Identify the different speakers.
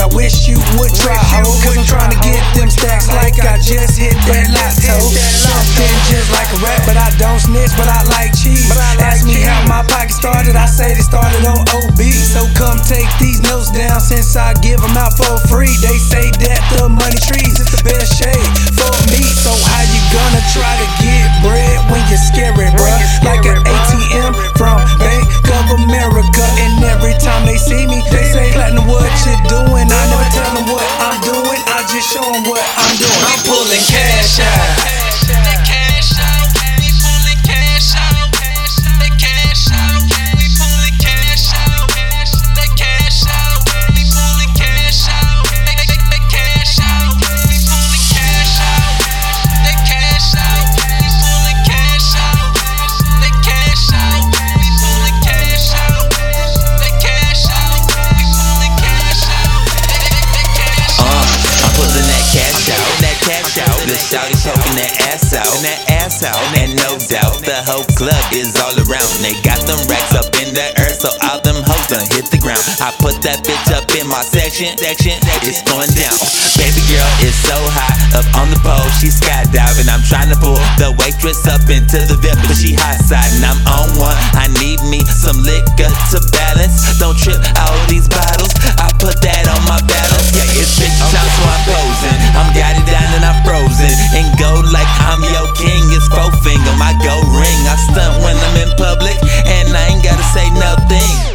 Speaker 1: I wish you would try, ho. Cause I'm trying to get them stacks like I just hit that lotto. Something just like a rap, but I don't snitch, but I like cheese. Ask me how my pocket started, I say they started on OB. So come take these notes down since I give them out for free. They say pulling cash out.
Speaker 2: Cash out. The shawty poking that ass out, and that ass out. And no doubt, the whole club is all around. They got them racks up in the earth, so all them hoes done hit the ground. I put that bitch up in my section, section, it's going down. Baby girl is so high, up on the pole, she skydiving. I'm trying to pull the waitress up into the VIP, but she hot side, and I'm on one. I need me some liquor to balance. Don't trip all these bottles. Stunt when I'm in public, and I ain't gotta say nothing.